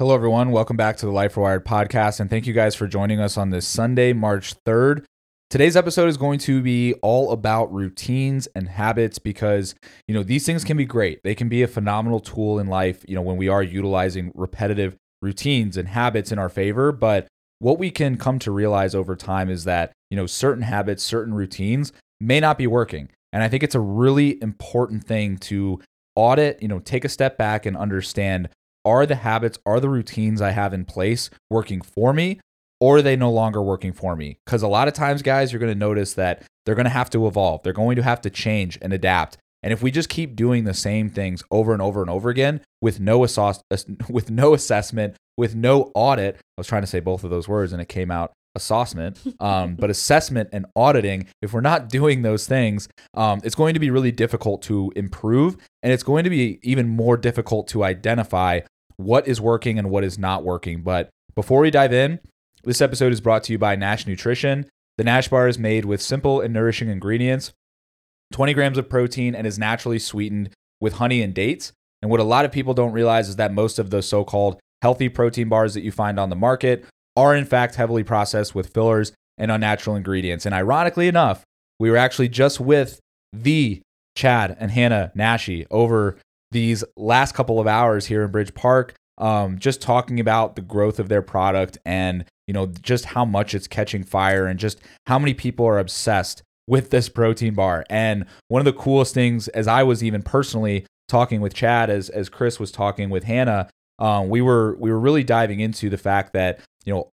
Hello, everyone. Welcome back to the Life Rewired podcast. And thank you guys for joining us on this Sunday, March 3rd. Today's episode is going to be all about routines and habits because, you know, these things can be great. They can be a phenomenal tool in life, you know, when we are utilizing repetitive routines and habits in our favor. But what we can come to realize over time is that, you know, certain habits, certain routines may not be working. And I think it's a really important thing to audit, you know, take a step back and understand are the habits, are the routines I have in place working for me? Or are they no longer working for me? Because a lot of times, guys, you're going to notice that they're going to have to evolve. They're going to have to change and adapt. And if we just keep doing the same things over and over and over again with no assault, with no assessment, with no audit, I was trying to say both of those words and it came out assessment, um, but assessment and auditing, if we're not doing those things, um, it's going to be really difficult to improve. And it's going to be even more difficult to identify what is working and what is not working. But before we dive in, this episode is brought to you by Nash Nutrition. The Nash bar is made with simple and nourishing ingredients, 20 grams of protein, and is naturally sweetened with honey and dates. And what a lot of people don't realize is that most of the so called healthy protein bars that you find on the market are in fact heavily processed with fillers and unnatural ingredients. And ironically enough, we were actually just with the Chad and Hannah Nashi over these last couple of hours here in Bridge Park, um, just talking about the growth of their product and you know just how much it's catching fire and just how many people are obsessed with this protein bar. And one of the coolest things, as I was even personally talking with Chad, as as Kris was talking with Hannah, um, we were we were really diving into the fact that you know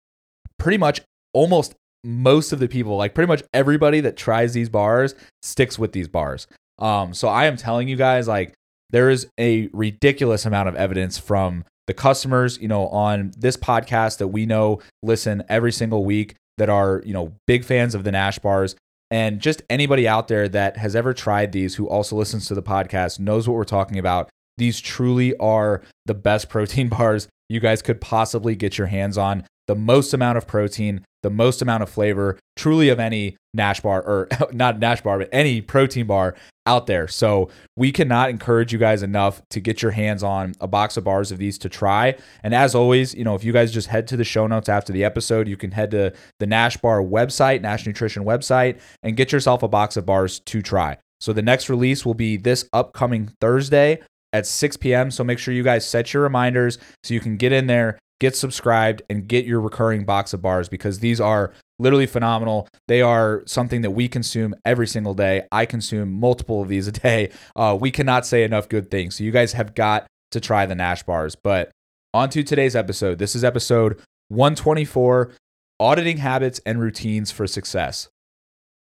pretty much almost most of the people, like pretty much everybody that tries these bars, sticks with these bars. Um, so I am telling you guys, like there is a ridiculous amount of evidence from the customers, you know, on this podcast that we know listen every single week that are, you know, big fans of the Nash bars. And just anybody out there that has ever tried these who also listens to the podcast knows what we're talking about. These truly are the best protein bars you guys could possibly get your hands on the most amount of protein, the most amount of flavor, truly of any Nash bar or not Nash bar, but any protein bar out there. So we cannot encourage you guys enough to get your hands on a box of bars of these to try. And as always, you know, if you guys just head to the show notes after the episode, you can head to the Nash Bar website, Nash Nutrition website, and get yourself a box of bars to try. So the next release will be this upcoming Thursday at 6 p.m. So make sure you guys set your reminders so you can get in there, get subscribed, and get your recurring box of bars because these are literally phenomenal. They are something that we consume every single day. I consume multiple of these a day. Uh, we cannot say enough good things. So you guys have got to try the Nash bars. But on to today's episode. This is episode 124 Auditing Habits and Routines for Success.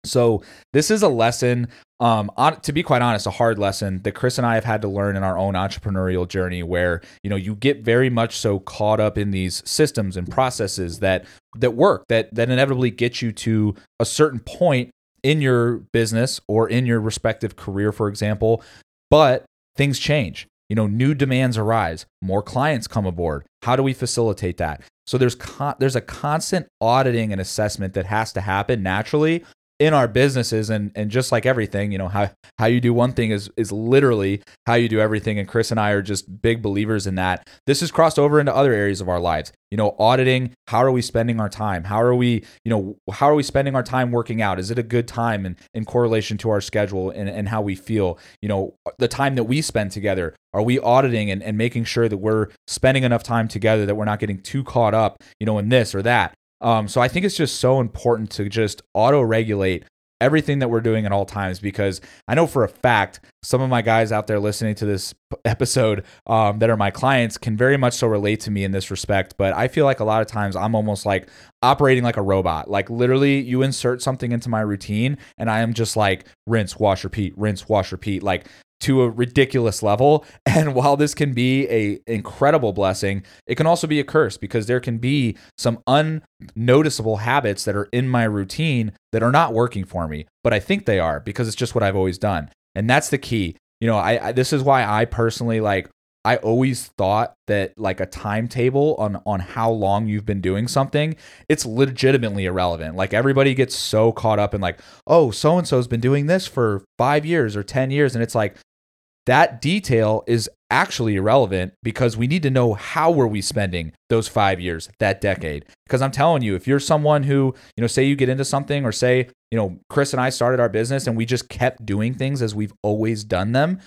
So this is a lesson, um, on, to be quite honest, a hard lesson that Kris and I have had to learn in our own entrepreneurial journey, where you know you get very much so caught up in these systems and processes that that work that that inevitably get you to a certain point in your business or in your respective career, for example. But things change. You know, new demands arise, more clients come aboard. How do we facilitate that? So there's con- there's a constant auditing and assessment that has to happen naturally in our businesses and and just like everything you know how how you do one thing is is literally how you do everything. And Kris and I are just big believers in that. This has crossed over into other areas of our lives you know auditing how are we spending our time? How are we you know how are we spending our time working out? Is it a good time in, in correlation to our schedule and, and how we feel? You know the time that we spend together are we auditing and, and making sure that we're spending enough time together that we're not getting too caught up you know in this or that um, so I think it's just so important to just auto regulate everything that we're doing at all times because I know for a fact some of my guys out there listening to this episode um, that are my clients can very much so relate to me in this respect. But I feel like a lot of times I'm almost like operating like a robot. Like literally, you insert something into my routine and I am just like rinse, wash, repeat, rinse, wash, repeat. Like to a ridiculous level. And while this can be a incredible blessing, it can also be a curse because there can be some unnoticeable habits that are in my routine that are not working for me, but I think they are because it's just what I've always done. And that's the key. You know, I, I this is why I personally like I always thought that like a timetable on on how long you've been doing something, it's legitimately irrelevant. Like everybody gets so caught up in like, oh, so and so's been doing this for 5 years or 10 years and it's like that detail is actually irrelevant because we need to know how were we spending those 5 years, that decade. Because I'm telling you, if you're someone who, you know, say you get into something or say, you know, Kris and I started our business and we just kept doing things as we've always done them,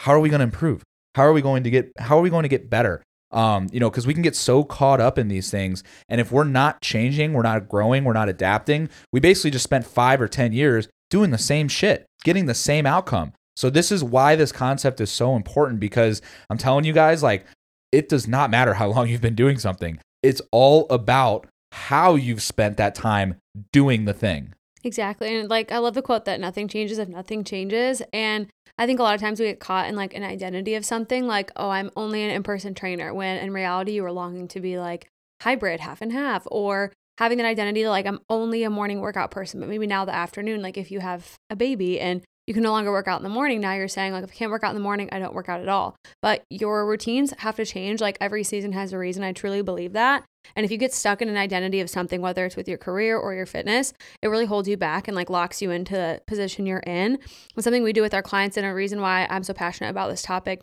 how are we going to improve? How are we going to get how are we going to get better? Um, you know, because we can get so caught up in these things. And if we're not changing, we're not growing, we're not adapting, we basically just spent five or 10 years doing the same shit, getting the same outcome. So this is why this concept is so important because I'm telling you guys, like, it does not matter how long you've been doing something. It's all about how you've spent that time doing the thing. Exactly. And like I love the quote that nothing changes if nothing changes. And I think a lot of times we get caught in like an identity of something like, oh, I'm only an in-person trainer when in reality you were longing to be like hybrid, half and half, or having an identity like I'm only a morning workout person, but maybe now the afternoon, like if you have a baby and you can no longer work out in the morning. Now you're saying, like, if I can't work out in the morning, I don't work out at all. But your routines have to change. Like, every season has a reason. I truly believe that. And if you get stuck in an identity of something, whether it's with your career or your fitness, it really holds you back and like locks you into the position you're in. And something we do with our clients, and a reason why I'm so passionate about this topic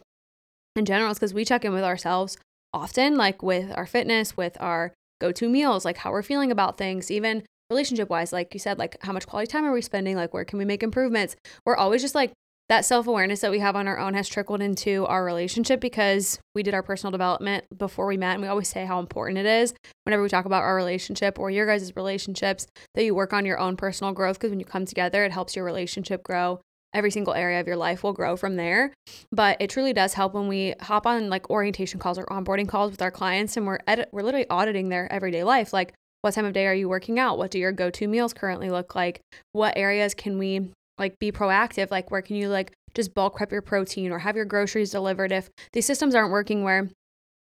in general is because we check in with ourselves often, like with our fitness, with our go to meals, like how we're feeling about things, even relationship wise, like you said, like how much quality time are we spending? Like where can we make improvements? We're always just like that self awareness that we have on our own has trickled into our relationship because we did our personal development before we met. And we always say how important it is whenever we talk about our relationship or your guys' relationships that you work on your own personal growth because when you come together, it helps your relationship grow. Every single area of your life will grow from there. But it truly does help when we hop on like orientation calls or onboarding calls with our clients and we're edit- we're literally auditing their everyday life. Like what time of day are you working out? What do your go-to meals currently look like? What areas can we like be proactive? Like where can you like just bulk prep your protein or have your groceries delivered if these systems aren't working where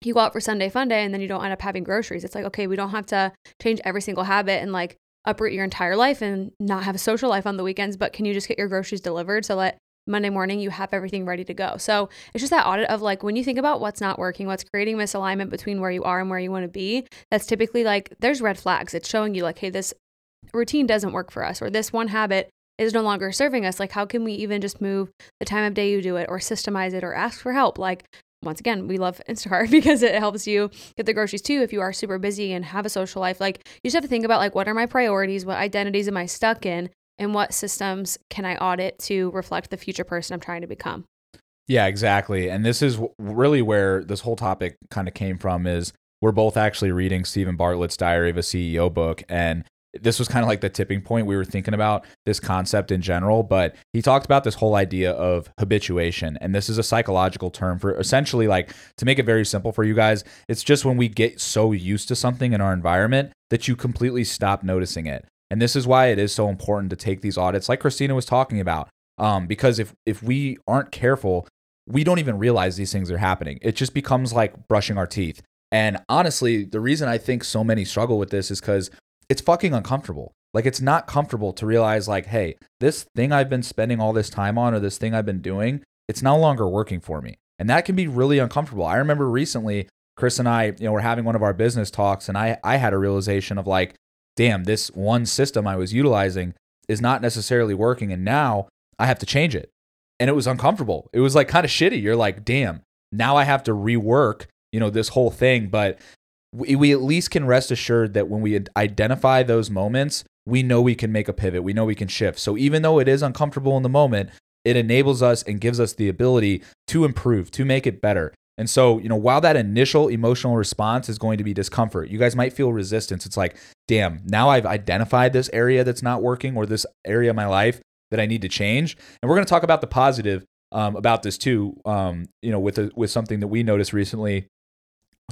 you go out for Sunday fun day and then you don't end up having groceries. It's like, okay, we don't have to change every single habit and like uproot your entire life and not have a social life on the weekends, but can you just get your groceries delivered so that Monday morning you have everything ready to go. So it's just that audit of like when you think about what's not working, what's creating misalignment between where you are and where you want to be, that's typically like there's red flags. It's showing you like, hey, this routine doesn't work for us, or this one habit is no longer serving us. Like, how can we even just move the time of day you do it, or systemize it, or ask for help? Like, once again, we love Instacart because it helps you get the groceries too if you are super busy and have a social life. Like, you just have to think about like, what are my priorities? What identities am I stuck in? And what systems can I audit to reflect the future person I'm trying to become? Yeah, exactly. And this is really where this whole topic kind of came from is we're both actually reading Steven Bartlett's Diary of a CEO book and this was kind of like the tipping point we were thinking about this concept in general but he talked about this whole idea of habituation and this is a psychological term for essentially like to make it very simple for you guys it's just when we get so used to something in our environment that you completely stop noticing it and this is why it is so important to take these audits, like Kristina was talking about. Um, because if if we aren't careful, we don't even realize these things are happening. It just becomes like brushing our teeth. And honestly, the reason I think so many struggle with this is because it's fucking uncomfortable. Like it's not comfortable to realize like, hey, this thing I've been spending all this time on or this thing I've been doing, it's no longer working for me. And that can be really uncomfortable. I remember recently Kris and I, you know, we're having one of our business talks and I I had a realization of like, damn, this one system I was utilizing is not necessarily working. And now I have to change it. And it was uncomfortable. It was like kind of shitty. You're like, damn, now I have to rework, you know, this whole thing. But we, we at least can rest assured that when we identify those moments, we know we can make a pivot. We know we can shift. So even though it is uncomfortable in the moment, it enables us and gives us the ability to improve, to make it better. And so, you know, while that initial emotional response is going to be discomfort, you guys might feel resistance. It's like, damn, now I've identified this area that's not working or this area of my life that I need to change. And we're going to talk about the positive um, about this too. Um, you know, with a, with something that we noticed recently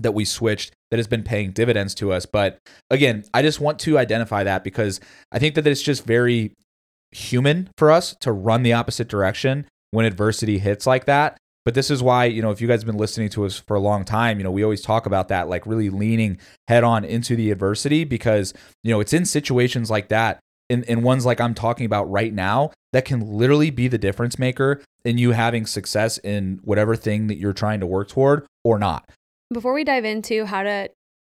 that we switched that has been paying dividends to us. But again, I just want to identify that because I think that it's just very human for us to run the opposite direction when adversity hits like that. But this is why, you know, if you guys have been listening to us for a long time, you know, we always talk about that, like really leaning head on into the adversity because, you know, it's in situations like that, in, in ones like I'm talking about right now, that can literally be the difference maker in you having success in whatever thing that you're trying to work toward or not. Before we dive into how to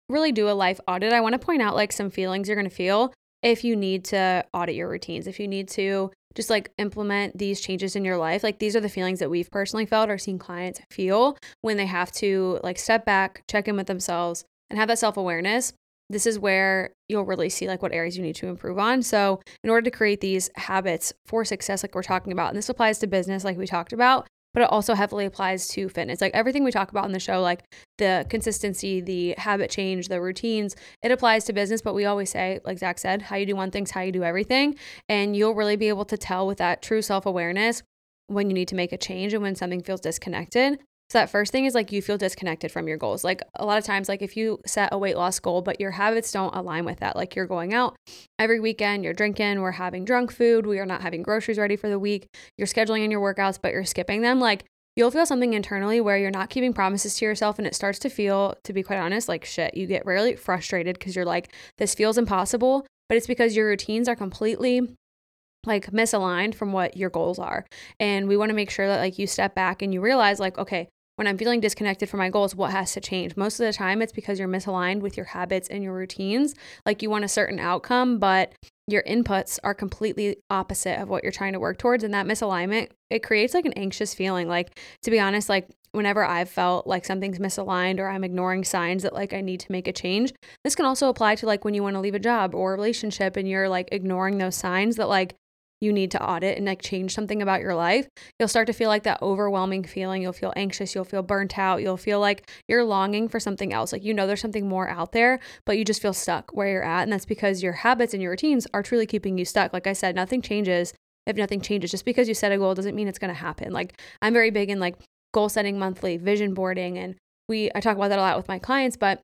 really do a life audit, I want to point out like some feelings you're going to feel if you need to audit your routines, if you need to just like implement these changes in your life. Like these are the feelings that we've personally felt or seen clients feel when they have to like step back, check in with themselves, and have that self awareness. This is where you'll really see like what areas you need to improve on. So, in order to create these habits for success, like we're talking about, and this applies to business, like we talked about, but it also heavily applies to fitness. Like everything we talk about in the show, like the consistency, the habit change, the routines, it applies to business. But we always say, like Zach said, how you do one thing's how you do everything. And you'll really be able to tell with that true self awareness when you need to make a change and when something feels disconnected. So that first thing is like you feel disconnected from your goals. Like a lot of times, like if you set a weight loss goal, but your habits don't align with that, like you're going out every weekend, you're drinking, we're having drunk food, we are not having groceries ready for the week, you're scheduling in your workouts, but you're skipping them, like you'll feel something internally where you're not keeping promises to yourself and it starts to feel, to be quite honest, like shit. You get really frustrated because you're like, this feels impossible, but it's because your routines are completely like misaligned from what your goals are. And we want to make sure that like you step back and you realize like, okay, when I'm feeling disconnected from my goals, what has to change? Most of the time, it's because you're misaligned with your habits and your routines. Like you want a certain outcome, but your inputs are completely opposite of what you're trying to work towards. And that misalignment, it creates like an anxious feeling. Like, to be honest, like whenever I've felt like something's misaligned or I'm ignoring signs that like I need to make a change, this can also apply to like when you want to leave a job or a relationship and you're like ignoring those signs that like you need to audit and like change something about your life, you'll start to feel like that overwhelming feeling. You'll feel anxious. You'll feel burnt out. You'll feel like you're longing for something else. Like you know there's something more out there, but you just feel stuck where you're at. And that's because your habits and your routines are truly keeping you stuck. Like I said, nothing changes if nothing changes. Just because you set a goal doesn't mean it's going to happen. Like I'm very big in like goal setting monthly, vision boarding. And we, I talk about that a lot with my clients, but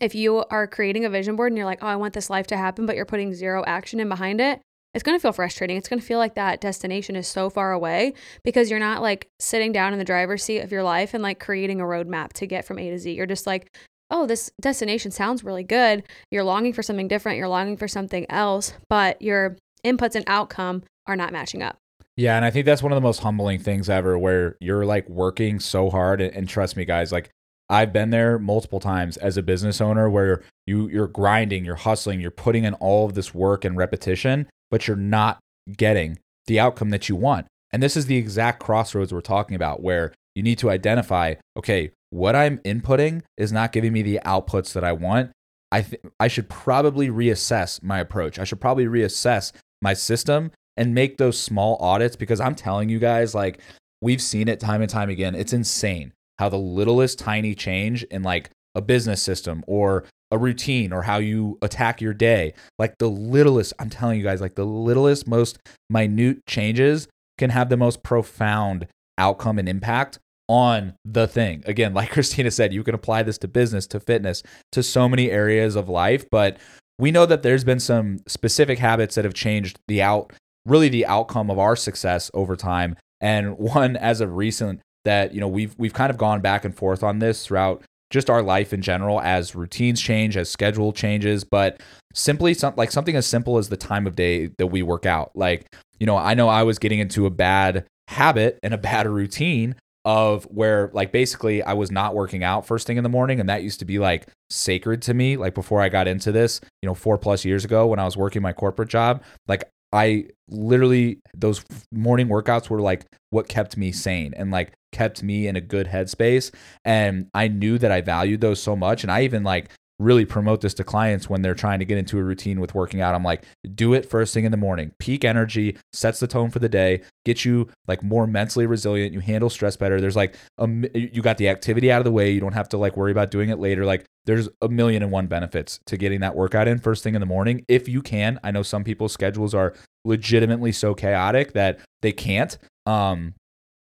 if you are creating a vision board and you're like, oh, I want this life to happen, but you're putting zero action in behind it, it's going to feel frustrating. It's going to feel like that destination is so far away because you're not like sitting down in the driver's seat of your life and like creating a roadmap to get from A to Z. You're just like, oh, this destination sounds really good. You're longing for something different. You're longing for something else, but your inputs and outcome are not matching up. Yeah, and I think that's one of the most humbling things ever where you're like working so hard and, and trust me guys, like I've been there multiple times as a business owner where you you're grinding, you're hustling, you're putting in all of this work and repetition but you're not getting the outcome that you want. And this is the exact crossroads we're talking about where you need to identify okay, what I'm inputting is not giving me the outputs that I want. I th- I should probably reassess my approach. I should probably reassess my system and make those small audits because I'm telling you guys like we've seen it time and time again. It's insane how the littlest tiny change in like a business system or a routine or how you attack your day. Like the littlest, I'm telling you guys, like the littlest, most minute changes can have the most profound outcome and impact on the thing. Again, like Kristina said, you can apply this to business, to fitness, to so many areas of life, but we know that there's been some specific habits that have changed the out really the outcome of our success over time and one as of recent that you know we've we've kind of gone back and forth on this throughout just our life in general as routines change, as schedule changes, but simply some, like something as simple as the time of day that we work out. Like, you know, I know I was getting into a bad habit and a bad routine of where like basically I was not working out first thing in the morning and that used to be like sacred to me like before I got into this, you know, 4 plus years ago when I was working my corporate job, like I literally those morning workouts were like what kept me sane and like kept me in a good headspace. And I knew that I valued those so much. And I even like really promote this to clients when they're trying to get into a routine with working out. I'm like, do it first thing in the morning. Peak energy sets the tone for the day, get you like more mentally resilient. You handle stress better. There's like a, you got the activity out of the way. You don't have to like worry about doing it later. Like there's a million and one benefits to getting that workout in first thing in the morning if you can. I know some people's schedules are legitimately so chaotic that they can't. Um,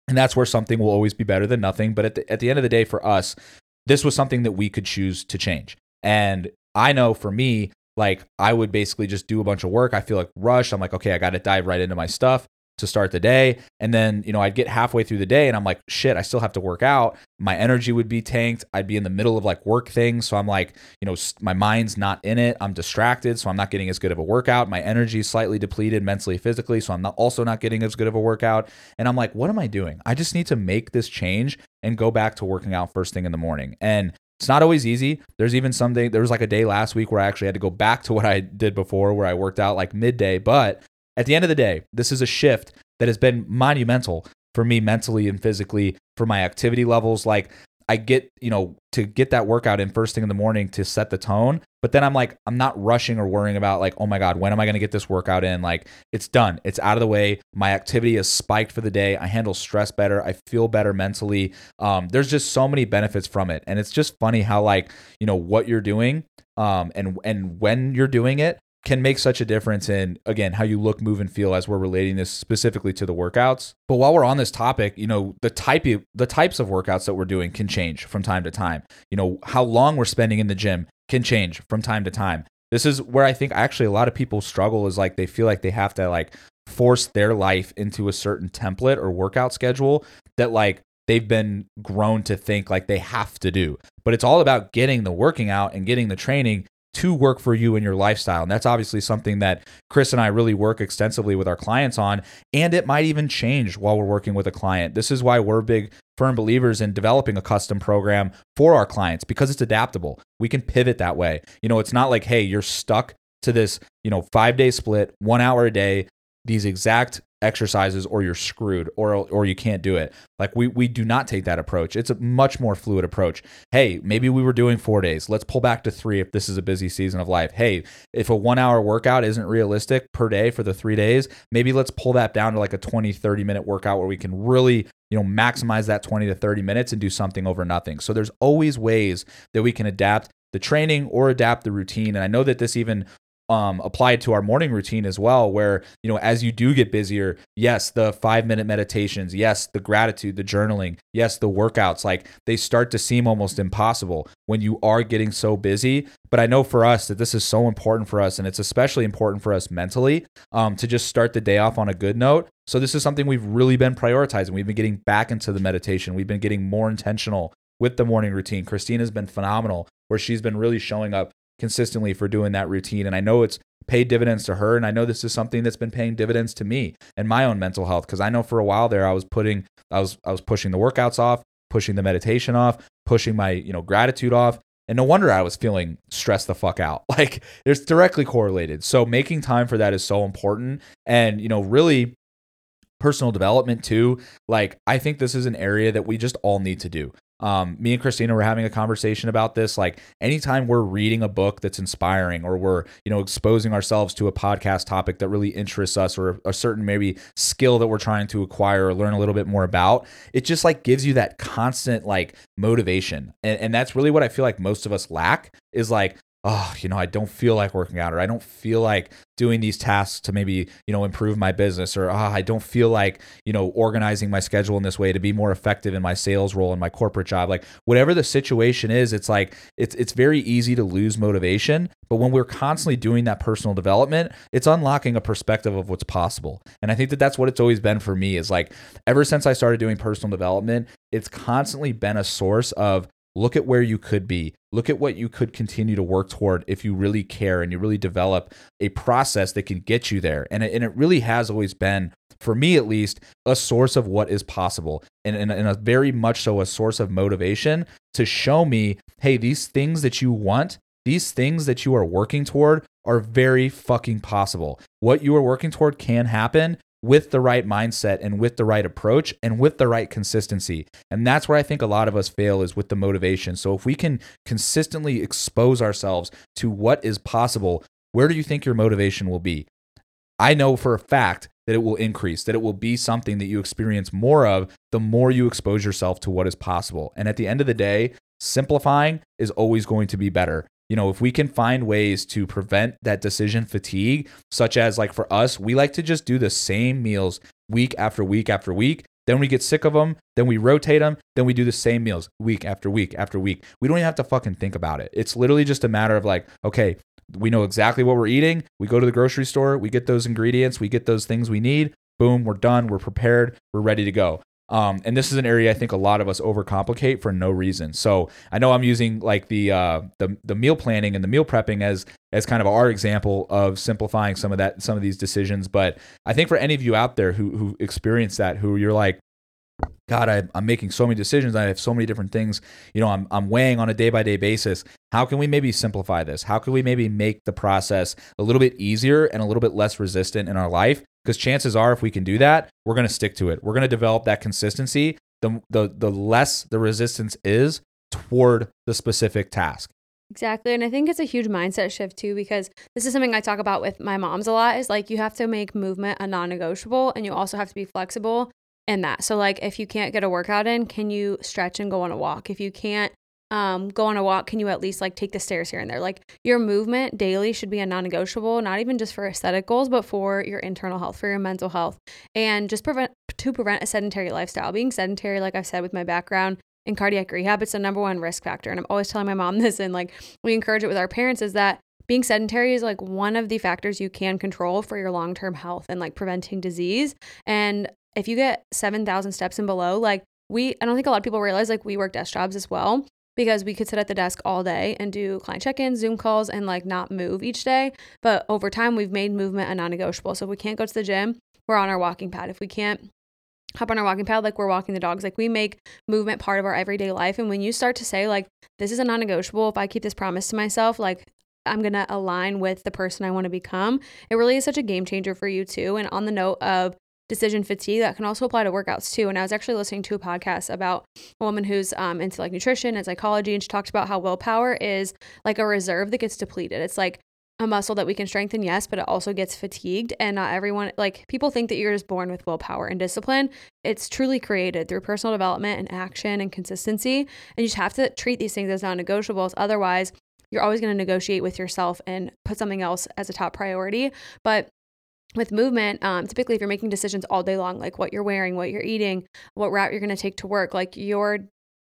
and that's where something will always be better than nothing. But at the, at the end of the day, for us, this was something that we could choose to change. And I know for me, like I would basically just do a bunch of work. I feel like rushed. I'm like, okay, I got to dive right into my stuff to start the day. And then, you know, I'd get halfway through the day and I'm like, shit, I still have to work out. My energy would be tanked. I'd be in the middle of like work things. So I'm like, you know, my mind's not in it. I'm distracted. So I'm not getting as good of a workout. My energy is slightly depleted mentally, physically. So I'm not also not getting as good of a workout. And I'm like, what am I doing? I just need to make this change and go back to working out first thing in the morning. And it's not always easy. There's even some day, there was like a day last week where I actually had to go back to what I did before, where I worked out like midday. But at the end of the day, this is a shift that has been monumental for me mentally and physically for my activity levels. Like I get, you know, to get that workout in first thing in the morning to set the tone. But then I'm like, I'm not rushing or worrying about like, oh my God, when am I going to get this workout in? Like, it's done. It's out of the way. My activity is spiked for the day. I handle stress better. I feel better mentally. Um, there's just so many benefits from it. And it's just funny how like, you know, what you're doing um, and and when you're doing it can make such a difference in again how you look move and feel as we're relating this specifically to the workouts. But while we're on this topic you know the type of, the types of workouts that we're doing can change from time to time. You know how long we're spending in the gym can change from time to time. This is where i think actually a lot of people struggle is like they feel like they have to like force their life into a certain template or workout schedule that like they've been grown to think like they have to do. But it's all about getting the working out and getting the training to work for you and your lifestyle. And that's obviously something that Kris and I really work extensively with our clients on. And it might even change while we're working with a client. This is why we're big firm believers in developing a custom program for our clients because it's adaptable. We can pivot that way. You know, it's not like, hey, you're stuck to this, you know, five day split, one hour a day, these exact exercises or you're screwed or or you can't do it. Like we we do not take that approach. It's a much more fluid approach. Hey, maybe we were doing 4 days. Let's pull back to 3 if this is a busy season of life. Hey, if a 1-hour workout isn't realistic per day for the 3 days, maybe let's pull that down to like a 20 30 minute workout where we can really you know maximize that 20 to 30 minutes and do something over nothing. So there's always ways that we can adapt the training or adapt the routine. And I know that this even um, applied to our morning routine as well, where, you know, as you do get busier, yes, the five minute meditations, yes, the gratitude, the journaling, yes, the workouts, like they start to seem almost impossible when you are getting so busy. But I know for us that this is so important for us, and it's especially important for us mentally um, to just start the day off on a good note. So, this is something we've really been prioritizing. We've been getting back into the meditation, we've been getting more intentional with the morning routine. Kristina's been phenomenal, where she's been really showing up consistently for doing that routine. And I know it's paid dividends to her. And I know this is something that's been paying dividends to me and my own mental health. Cause I know for a while there, I was putting, I was, I was pushing the workouts off, pushing the meditation off, pushing my, you know, gratitude off. And no wonder I was feeling stressed the fuck out. Like it's directly correlated. So making time for that is so important. And, you know, really personal development too. Like I think this is an area that we just all need to do um, me and Kristina were having a conversation about this. Like anytime we're reading a book that's inspiring or we're, you know, exposing ourselves to a podcast topic that really interests us or a certain maybe skill that we're trying to acquire or learn a little bit more about, it just like gives you that constant like motivation. And, and that's really what I feel like most of us lack is like, oh, you know, I don't feel like working out or I don't feel like doing these tasks to maybe, you know, improve my business or oh, I don't feel like, you know, organizing my schedule in this way to be more effective in my sales role in my corporate job. Like whatever the situation is, it's like it's it's very easy to lose motivation, but when we're constantly doing that personal development, it's unlocking a perspective of what's possible. And I think that that's what it's always been for me is like ever since I started doing personal development, it's constantly been a source of Look at where you could be. Look at what you could continue to work toward if you really care and you really develop a process that can get you there. And it, and it really has always been, for me at least, a source of what is possible and, and, and a very much so a source of motivation to show me hey, these things that you want, these things that you are working toward are very fucking possible. What you are working toward can happen with the right mindset and with the right approach and with the right consistency. And that's where I think a lot of us fail is with the motivation. So if we can consistently expose ourselves to what is possible, where do you think your motivation will be? I know for a fact that it will increase, that it will be something that you experience more of the more you expose yourself to what is possible. And at the end of the day, simplifying is always going to be better you know, if we can find ways to prevent that decision fatigue, such as like for us, we like to just do the same meals week after week after week. Then we get sick of them. Then we rotate them. Then we do the same meals week after week after week. We don't even have to fucking think about it. It's literally just a matter of like, okay, we know exactly what we're eating. We go to the grocery store, we get those ingredients, we get those things we need. Boom, we're done. We're prepared. We're ready to go. Um, and this is an area I think a lot of us overcomplicate for no reason. So I know I'm using like the uh, the the meal planning and the meal prepping as as kind of our example of simplifying some of that some of these decisions. But I think for any of you out there who who experience that, who you're like, God, I, I'm making so many decisions. I have so many different things, you know, I'm, I'm weighing on a day by day basis. How can we maybe simplify this? How can we maybe make the process a little bit easier and a little bit less resistant in our life? Because chances are, if we can do that, we're going to stick to it. We're going to develop that consistency. The, the, the less the resistance is toward the specific task. Exactly. And I think it's a huge mindset shift too, because this is something I talk about with my moms a lot is like you have to make movement a non negotiable and you also have to be flexible in that. So, like, if you can't get a workout in, can you stretch and go on a walk? If you can't um, go on a walk, can you at least like take the stairs here and there? Like, your movement daily should be a non negotiable, not even just for aesthetic goals, but for your internal health, for your mental health, and just prevent to prevent a sedentary lifestyle. Being sedentary, like I've said with my background, in cardiac rehab, it's the number one risk factor. And I'm always telling my mom this, and like we encourage it with our parents, is that being sedentary is like one of the factors you can control for your long term health and like preventing disease. And if you get 7,000 steps and below, like we, I don't think a lot of people realize like we work desk jobs as well because we could sit at the desk all day and do client check ins, Zoom calls, and like not move each day. But over time, we've made movement a non negotiable. So if we can't go to the gym, we're on our walking pad. If we can't hop on our walking pad like we're walking the dogs like we make movement part of our everyday life and when you start to say like this is a non-negotiable if i keep this promise to myself like i'm going to align with the person i want to become it really is such a game changer for you too and on the note of decision fatigue that can also apply to workouts too and i was actually listening to a podcast about a woman who's um, into like nutrition and psychology and she talked about how willpower is like a reserve that gets depleted it's like a muscle that we can strengthen, yes, but it also gets fatigued. And not everyone, like people think that you're just born with willpower and discipline. It's truly created through personal development and action and consistency. And you just have to treat these things as non negotiables. Otherwise, you're always going to negotiate with yourself and put something else as a top priority. But with movement, um, typically if you're making decisions all day long, like what you're wearing, what you're eating, what route you're going to take to work, like you're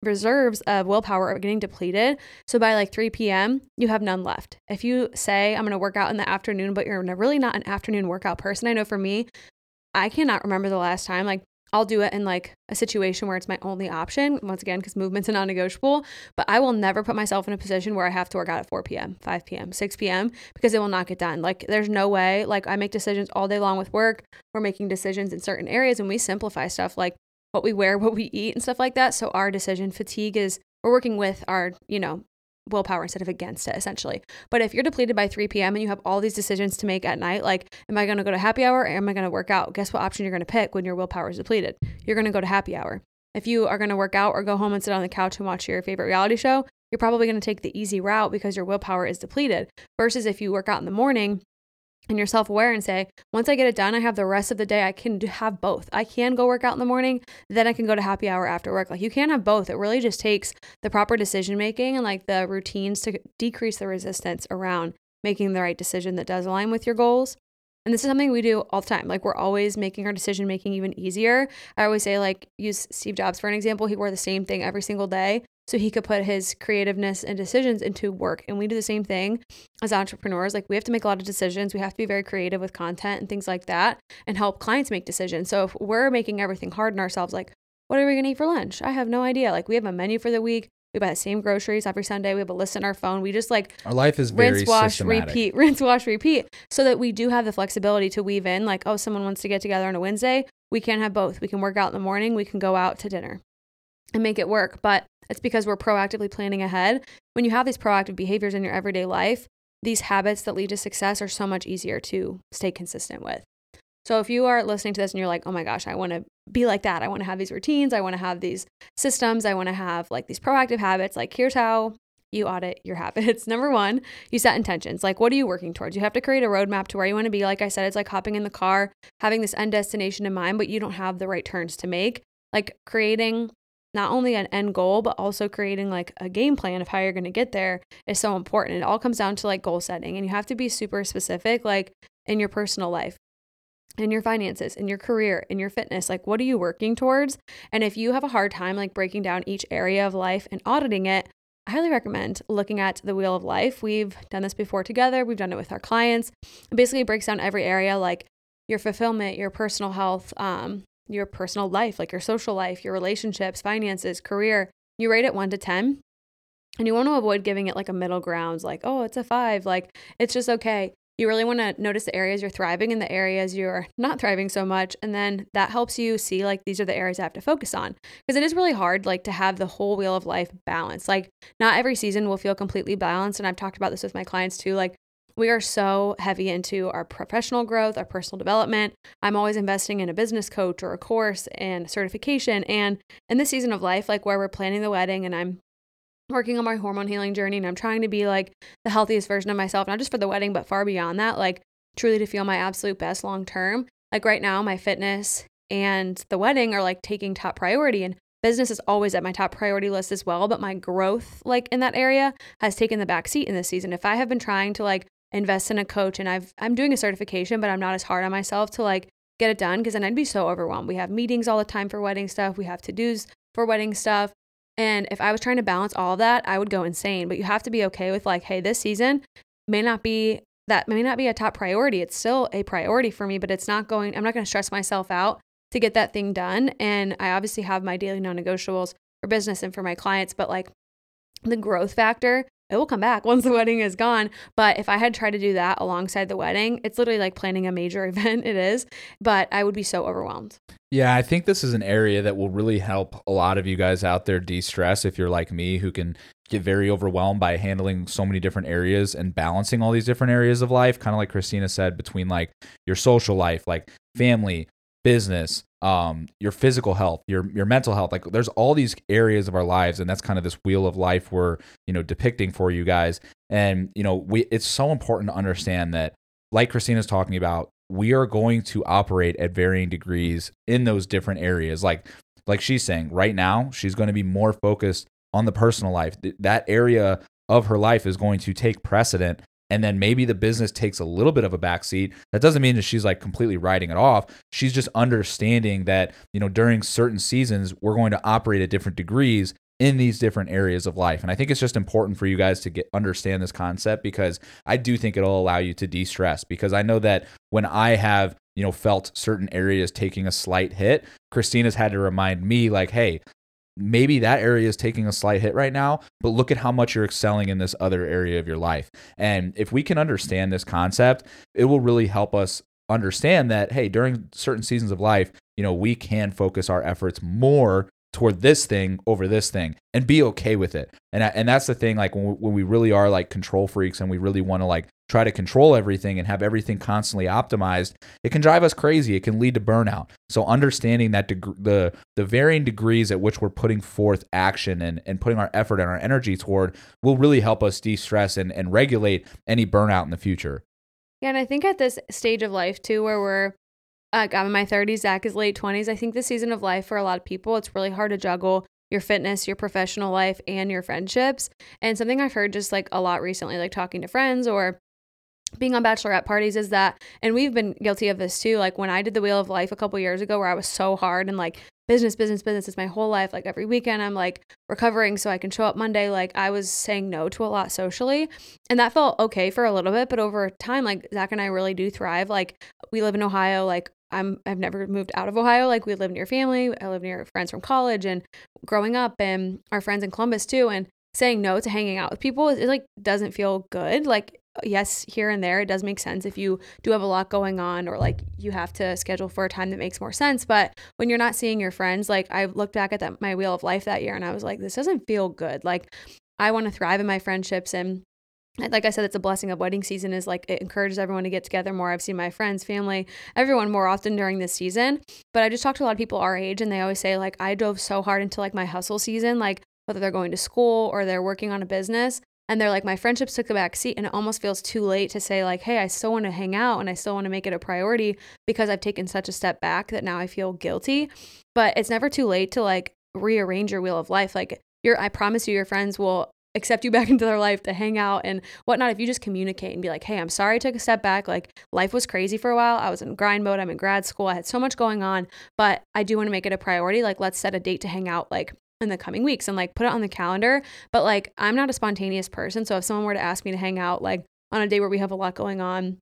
reserves of willpower are getting depleted. So by like 3 p.m., you have none left. If you say, I'm going to work out in the afternoon, but you're really not an afternoon workout person, I know for me, I cannot remember the last time. Like, I'll do it in like a situation where it's my only option, once again, because movement's a non negotiable. But I will never put myself in a position where I have to work out at 4 p.m., 5 p.m., 6 p.m., because it will not get done. Like, there's no way. Like, I make decisions all day long with work. We're making decisions in certain areas and we simplify stuff like what we wear, what we eat, and stuff like that. So our decision fatigue is we're working with our, you know, willpower instead of against it essentially. But if you're depleted by 3 p.m. and you have all these decisions to make at night, like, am I going to go to happy hour or am I going to work out? Guess what option you're going to pick when your willpower is depleted? You're going to go to happy hour. If you are going to work out or go home and sit on the couch and watch your favorite reality show, you're probably going to take the easy route because your willpower is depleted. Versus if you work out in the morning and you're self aware and say, once I get it done, I have the rest of the day. I can have both. I can go work out in the morning, then I can go to happy hour after work. Like you can have both. It really just takes the proper decision making and like the routines to decrease the resistance around making the right decision that does align with your goals. And this is something we do all the time. Like we're always making our decision making even easier. I always say, like, use Steve Jobs for an example. He wore the same thing every single day so he could put his creativeness and decisions into work. And we do the same thing as entrepreneurs. Like we have to make a lot of decisions. We have to be very creative with content and things like that and help clients make decisions. So if we're making everything hard on ourselves, like, what are we going to eat for lunch? I have no idea. Like we have a menu for the week. We buy the same groceries every Sunday. We have a list on our phone. We just like our life is very rinse, wash, systematic. repeat, rinse, wash, repeat, so that we do have the flexibility to weave in. Like, oh, someone wants to get together on a Wednesday. We can have both. We can work out in the morning. We can go out to dinner and make it work. But it's because we're proactively planning ahead. When you have these proactive behaviors in your everyday life, these habits that lead to success are so much easier to stay consistent with. So if you are listening to this and you're like, oh my gosh, I want to be like that. I want to have these routines. I want to have these systems. I want to have like these proactive habits. Like, here's how you audit your habits. Number one, you set intentions. Like, what are you working towards? You have to create a roadmap to where you want to be. Like I said, it's like hopping in the car, having this end destination in mind, but you don't have the right turns to make. Like, creating not only an end goal, but also creating like a game plan of how you're going to get there is so important. It all comes down to like goal setting, and you have to be super specific, like in your personal life, in your finances, in your career, in your fitness. Like, what are you working towards? And if you have a hard time like breaking down each area of life and auditing it, I highly recommend looking at the wheel of life. We've done this before together, we've done it with our clients. It basically breaks down every area like your fulfillment, your personal health, um, your personal life, like your social life, your relationships, finances, career. You rate it one to 10. And you want to avoid giving it like a middle ground, like, oh, it's a five. Like, it's just okay. You really want to notice the areas you're thriving and the areas you're not thriving so much. And then that helps you see like these are the areas I have to focus on. Because it is really hard like to have the whole wheel of life balanced. Like not every season will feel completely balanced. And I've talked about this with my clients too. Like we are so heavy into our professional growth, our personal development. I'm always investing in a business coach or a course and certification. And in this season of life, like where we're planning the wedding and I'm working on my hormone healing journey and I'm trying to be like the healthiest version of myself, not just for the wedding, but far beyond that, like truly to feel my absolute best long term. Like right now, my fitness and the wedding are like taking top priority. And business is always at my top priority list as well. But my growth, like in that area, has taken the back seat in this season. If I have been trying to like invest in a coach and I've I'm doing a certification, but I'm not as hard on myself to like get it done because then I'd be so overwhelmed. We have meetings all the time for wedding stuff, we have to-dos for wedding stuff. And if I was trying to balance all of that, I would go insane. But you have to be okay with like, hey, this season may not be that may not be a top priority. It's still a priority for me, but it's not going, I'm not going to stress myself out to get that thing done. And I obviously have my daily non negotiables for business and for my clients, but like the growth factor it will come back once the wedding is gone. But if I had tried to do that alongside the wedding, it's literally like planning a major event. It is, but I would be so overwhelmed. Yeah, I think this is an area that will really help a lot of you guys out there de stress if you're like me, who can get very overwhelmed by handling so many different areas and balancing all these different areas of life. Kind of like Kristina said, between like your social life, like family, business, um, your physical health, your your mental health. Like there's all these areas of our lives, and that's kind of this wheel of life we're you know depicting for you guys. And you know, we it's so important to understand that, like Kristina's talking about, we are going to operate at varying degrees in those different areas. Like like she's saying, right now she's going to be more focused on the personal life. That area of her life is going to take precedent and then maybe the business takes a little bit of a backseat. That doesn't mean that she's like completely writing it off. She's just understanding that, you know, during certain seasons, we're going to operate at different degrees in these different areas of life. And I think it's just important for you guys to get understand this concept because I do think it'll allow you to de-stress because I know that when I have, you know, felt certain areas taking a slight hit, Kristina's had to remind me like, "Hey, maybe that area is taking a slight hit right now, but look at how much you're excelling in this other area of your life. And if we can understand this concept, it will really help us understand that, hey, during certain seasons of life, you know, we can focus our efforts more toward this thing over this thing and be okay with it. And and that's the thing like when we, when we really are like control freaks and we really want to like try to control everything and have everything constantly optimized, it can drive us crazy. It can lead to burnout. So understanding that deg- the the varying degrees at which we're putting forth action and and putting our effort and our energy toward will really help us de-stress and and regulate any burnout in the future. Yeah, and I think at this stage of life too where we're Uh, like I'm in my 30s, Zach is late 20s. I think the season of life for a lot of people, it's really hard to juggle your fitness, your professional life, and your friendships. And something I've heard just like a lot recently, like talking to friends or being on bachelorette parties is that and we've been guilty of this too like when i did the wheel of life a couple years ago where i was so hard and like business business business is my whole life like every weekend i'm like recovering so i can show up monday like i was saying no to a lot socially and that felt okay for a little bit but over time like zach and i really do thrive like we live in ohio like I'm I've never moved out of Ohio. Like we live near family. I live near friends from college and growing up and our friends in Columbus too. And saying no to hanging out with people it like doesn't feel good. Like yes, here and there it does make sense if you do have a lot going on or like you have to schedule for a time that makes more sense. But when you're not seeing your friends, like I looked back at that my wheel of life that year and I was like, this doesn't feel good. Like I want to thrive in my friendships and like I said, it's a blessing of wedding season is like it encourages everyone to get together more. I've seen my friends, family, everyone more often during this season. But I just talked to a lot of people our age and they always say like I drove so hard into like my hustle season, like whether they're going to school or they're working on a business. And they're like, my friendships took a back seat and it almost feels too late to say, like, hey, I still want to hang out and I still want to make it a priority because I've taken such a step back that now I feel guilty. But it's never too late to like rearrange your wheel of life. Like, your, I promise you, your friends will accept you back into their life to hang out and whatnot if you just communicate and be like hey i'm sorry i took a step back like life was crazy for a while. I was in grind mode. I'm in grad school. I had so much going on but i do want to make it a priority. Like let's set a date to hang out like in the coming weeks and like put it on the calendar. But like i'm not a spontaneous person so if someone were to ask me to hang out like on a day where we have a lot going on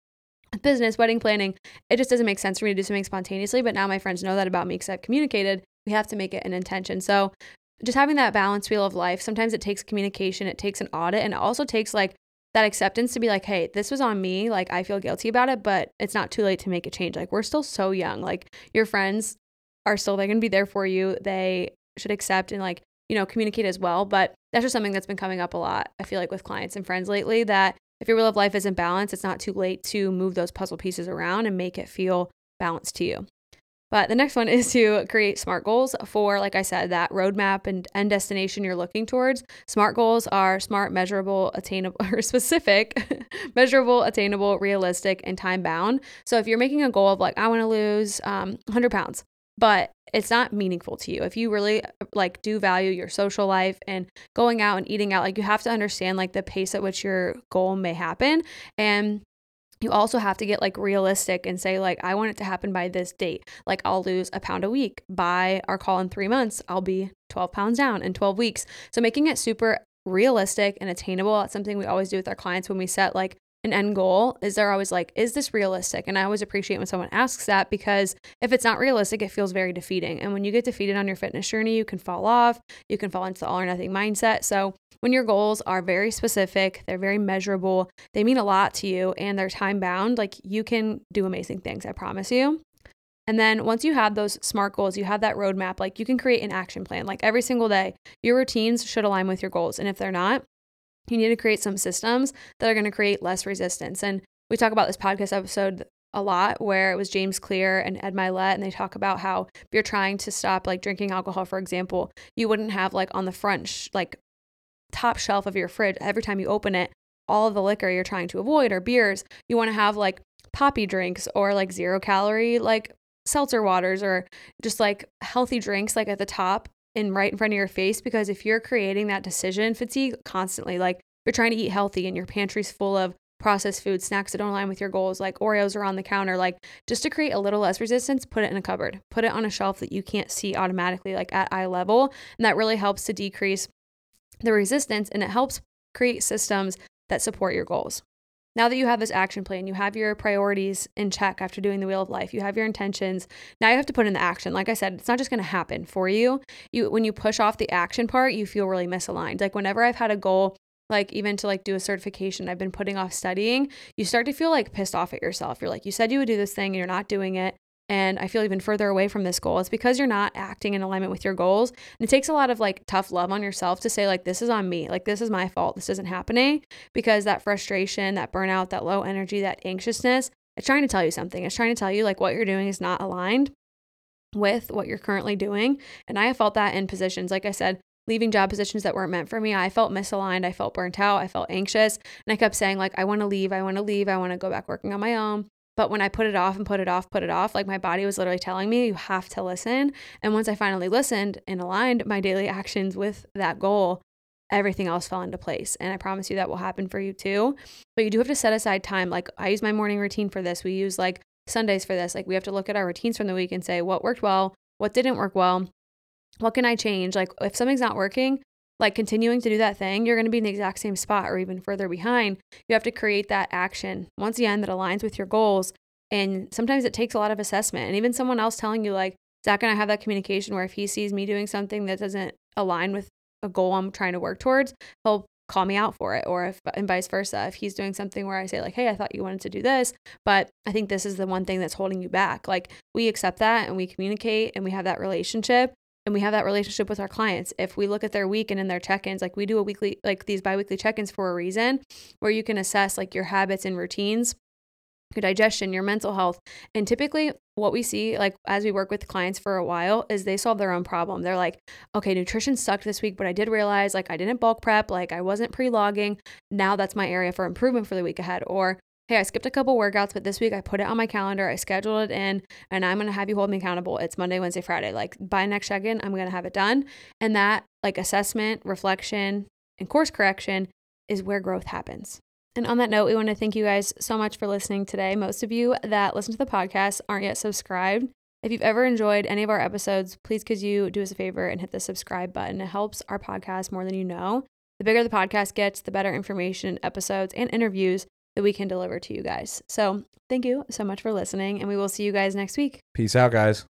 business wedding planning it just doesn't make sense for me to do something spontaneously. But now my friends know that about me because i've communicated. We have to make it an intention. So just having that balance wheel of life, sometimes it takes communication, it takes an audit, and it also takes like that acceptance to be like, hey, this was on me. Like, I feel guilty about it, but it's not too late to make a change. Like, we're still so young. Like, your friends are still, they're going to be there for you. They should accept and, like, you know, communicate as well. But that's just something that's been coming up a lot, I feel like, with clients and friends lately that if your wheel of life isn't balanced, it's not too late to move those puzzle pieces around and make it feel balanced to you. But the next one is to create SMART goals for, like I said, that roadmap and end destination you're looking towards. SMART goals are smart, measurable, attainable, or specific, measurable, attainable, realistic, and time bound. So if you're making a goal of like, I want to lose um, 100 pounds, but it's not meaningful to you. If you really like do value your social life and going out and eating out, like you have to understand like the pace at which your goal may happen and you also have to get like realistic and say like i want it to happen by this date. Like i'll lose a pound a week by our call in three months. I'll be 12 pounds down in 12 weeks. So making it super realistic and attainable that's something we always do with our clients when we set like an end goal is they're always like is this realistic and i always appreciate when someone asks that because if it's not realistic it feels very defeating and when you get defeated on your fitness journey you can fall off you can fall into the all or nothing mindset so when your goals are very specific, they're very measurable, they mean a lot to you, and they're time bound, like you can do amazing things, I promise you. And then once you have those SMART goals, you have that roadmap, like you can create an action plan. Like every single day, your routines should align with your goals. And if they're not, you need to create some systems that are going to create less resistance. And we talk about this podcast episode a lot where it was James Clear and Ed Mylett, and they talk about how if you're trying to stop like drinking alcohol, for example, you wouldn't have like on the front, sh- like top shelf of your fridge, every time you open it, all of the liquor you're trying to avoid or beers, you want to have like Poppi drinks or like zero calorie like seltzer waters or just like healthy drinks like at the top and right in front of your face because if you're creating that decision fatigue constantly like you're trying to eat healthy and your pantry's full of processed food snacks that don't align with your goals like Oreos are on the counter like just to create a little less resistance put it in a cupboard put it on a shelf that you can't see automatically like at eye level and that really helps to decrease the resistance and it helps create systems that support your goals. Now that you have this action plan, you have your priorities in check after doing the wheel of life, you have your intentions. Now you have to put in the action. Like I said, it's not just going to happen for you. You when you push off the action part, you feel really misaligned. Like whenever I've had a goal like even to like do a certification I've been putting off studying, you start to feel like pissed off at yourself. You're like you said you would do this thing and you're not doing it and I feel even further away from this goal. It's because you're not acting in alignment with your goals. And it takes a lot of like tough love on yourself to say, like, this is on me. Like, this is my fault. This isn't happening because that frustration, that burnout, that low energy, that anxiousness, it's trying to tell you something. It's trying to tell you, like, what you're doing is not aligned with what you're currently doing. And I have felt that in positions, like I said, leaving job positions that weren't meant for me. I felt misaligned. I felt burnt out. I felt anxious. And I kept saying, like, I want to leave. I want to leave. I want to go back working on my own. But when I put it off and put it off, put it off, like my body was literally telling me, you have to listen. And once I finally listened and aligned my daily actions with that goal, everything else fell into place. And I promise you that will happen for you too. But you do have to set aside time. Like I use my morning routine for this. We use like Sundays for this. Like we have to look at our routines from the week and say what worked well, what didn't work well, what can I change? Like if something's not working, like continuing to do that thing, you're going to be in the exact same spot or even further behind. You have to create that action once again that aligns with your goals. And sometimes it takes a lot of assessment and even someone else telling you, like, Zach and I have that communication where if he sees me doing something that doesn't align with a goal I'm trying to work towards, he'll call me out for it or if and vice versa if he's doing something where i say like hey i thought you wanted to do this but i think this is the one thing that's holding you back like we accept that and we communicate and we have that relationship and we have that relationship with our clients. If we look at their week and in their check-ins, like we do a weekly like these biweekly check-ins for a reason where you can assess like your habits and routines, your digestion, your mental health. And typically what we see like as we work with clients for a while is they solve their own problem. They're like, "Okay, nutrition sucked this week, but I did realize like I didn't bulk prep, like I wasn't pre-logging. Now that's my area for improvement for the week ahead." Or hey, I skipped a couple workouts, but this week I put it on my calendar, I scheduled it in, and I'm gonna have you hold me accountable. It's Monday, Wednesday, Friday. Like by next check in, I'm gonna have it done. And that like assessment, reflection, and course correction is where growth happens. And on that note, we want to thank you guys so much for listening today. Most of you that listen to the podcast aren't yet subscribed. If you've ever enjoyed any of our episodes, please could you do us a favor and hit the subscribe button. It helps our podcast more than you know. The bigger the podcast gets, the better information, episodes, and interviews that we can deliver to you guys. So thank you so much for listening, and we will see you guys next week. Peace out, guys.